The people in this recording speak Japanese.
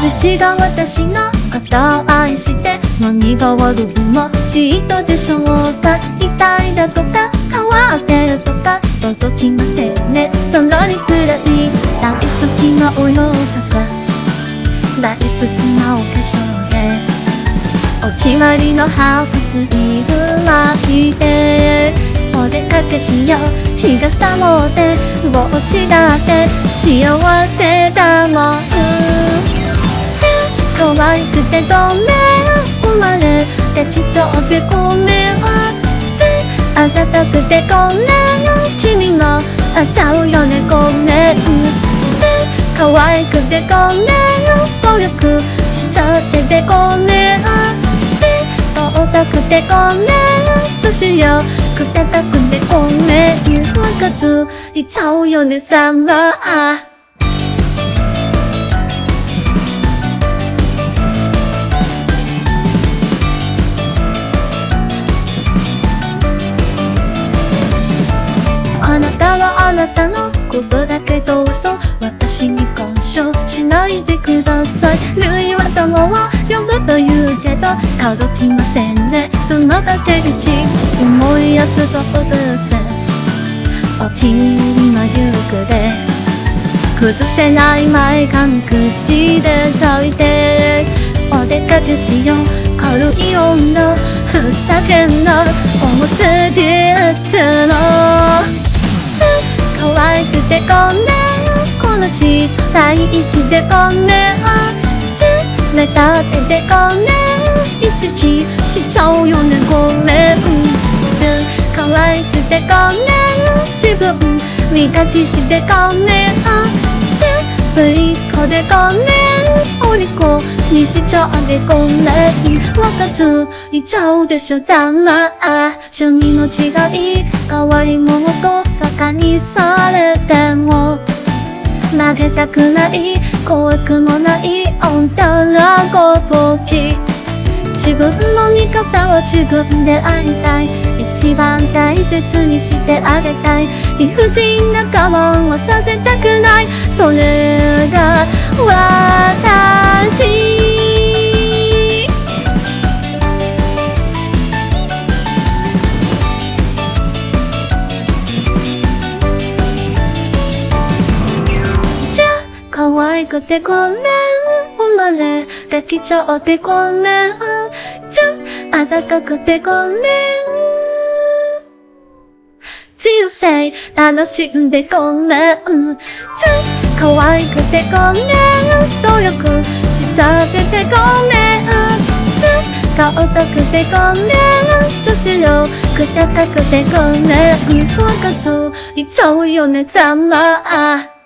私が私のことを愛して何が悪くも嫉妬でしょうか。痛いだとか変わってるとか届きませんね。そのにくらい大好きなお洋服大好きなお化粧で。お決まりのハーフツイール巻いて。お出かけしよう。日傘持ってぼっちだって。幸せだもん。てごめんあざとくてごめん。君があちゃうよねごめん。可愛くてごめん。努力しちゃっててごめん。オタくてごめん。女子よくてたくてごめん。分かついちゃうよねさま。あはあなたのことだけどうぞ私に干渉しないでください。類は友を呼ぶと言うけど届きませんねその手口重いやつぞずつお気にのゆくで崩せない前感くしてといてお出かけしよう。軽い女ふざけんな。重すぎるつのでごめん。この小さい息でごめん。冷たっててごめん。意識しちゃうよね。ごめん。じゃ可愛くてごめん。自分。磨きしてごめん。ぶりっ子でごめん。お利口にしちゃってごめん分かついちゃうでしょざま趣味の違い変わり者と馬鹿にされても投げたくない怖くもないあんたらごぼき自分の味方は自分でありたい。一番大切にしてあげたい理不尽な我慢はさせたくない。それが私可愛くてごめん生まれてきちゃってごめん。じゃあざとくてごめん人生楽しん。でごめんじゃ可愛くてごめん努力しちゃっててごめん。じゃ顔高くてごめん。女子力高くてごめん。分かついちゃうよねざま。あ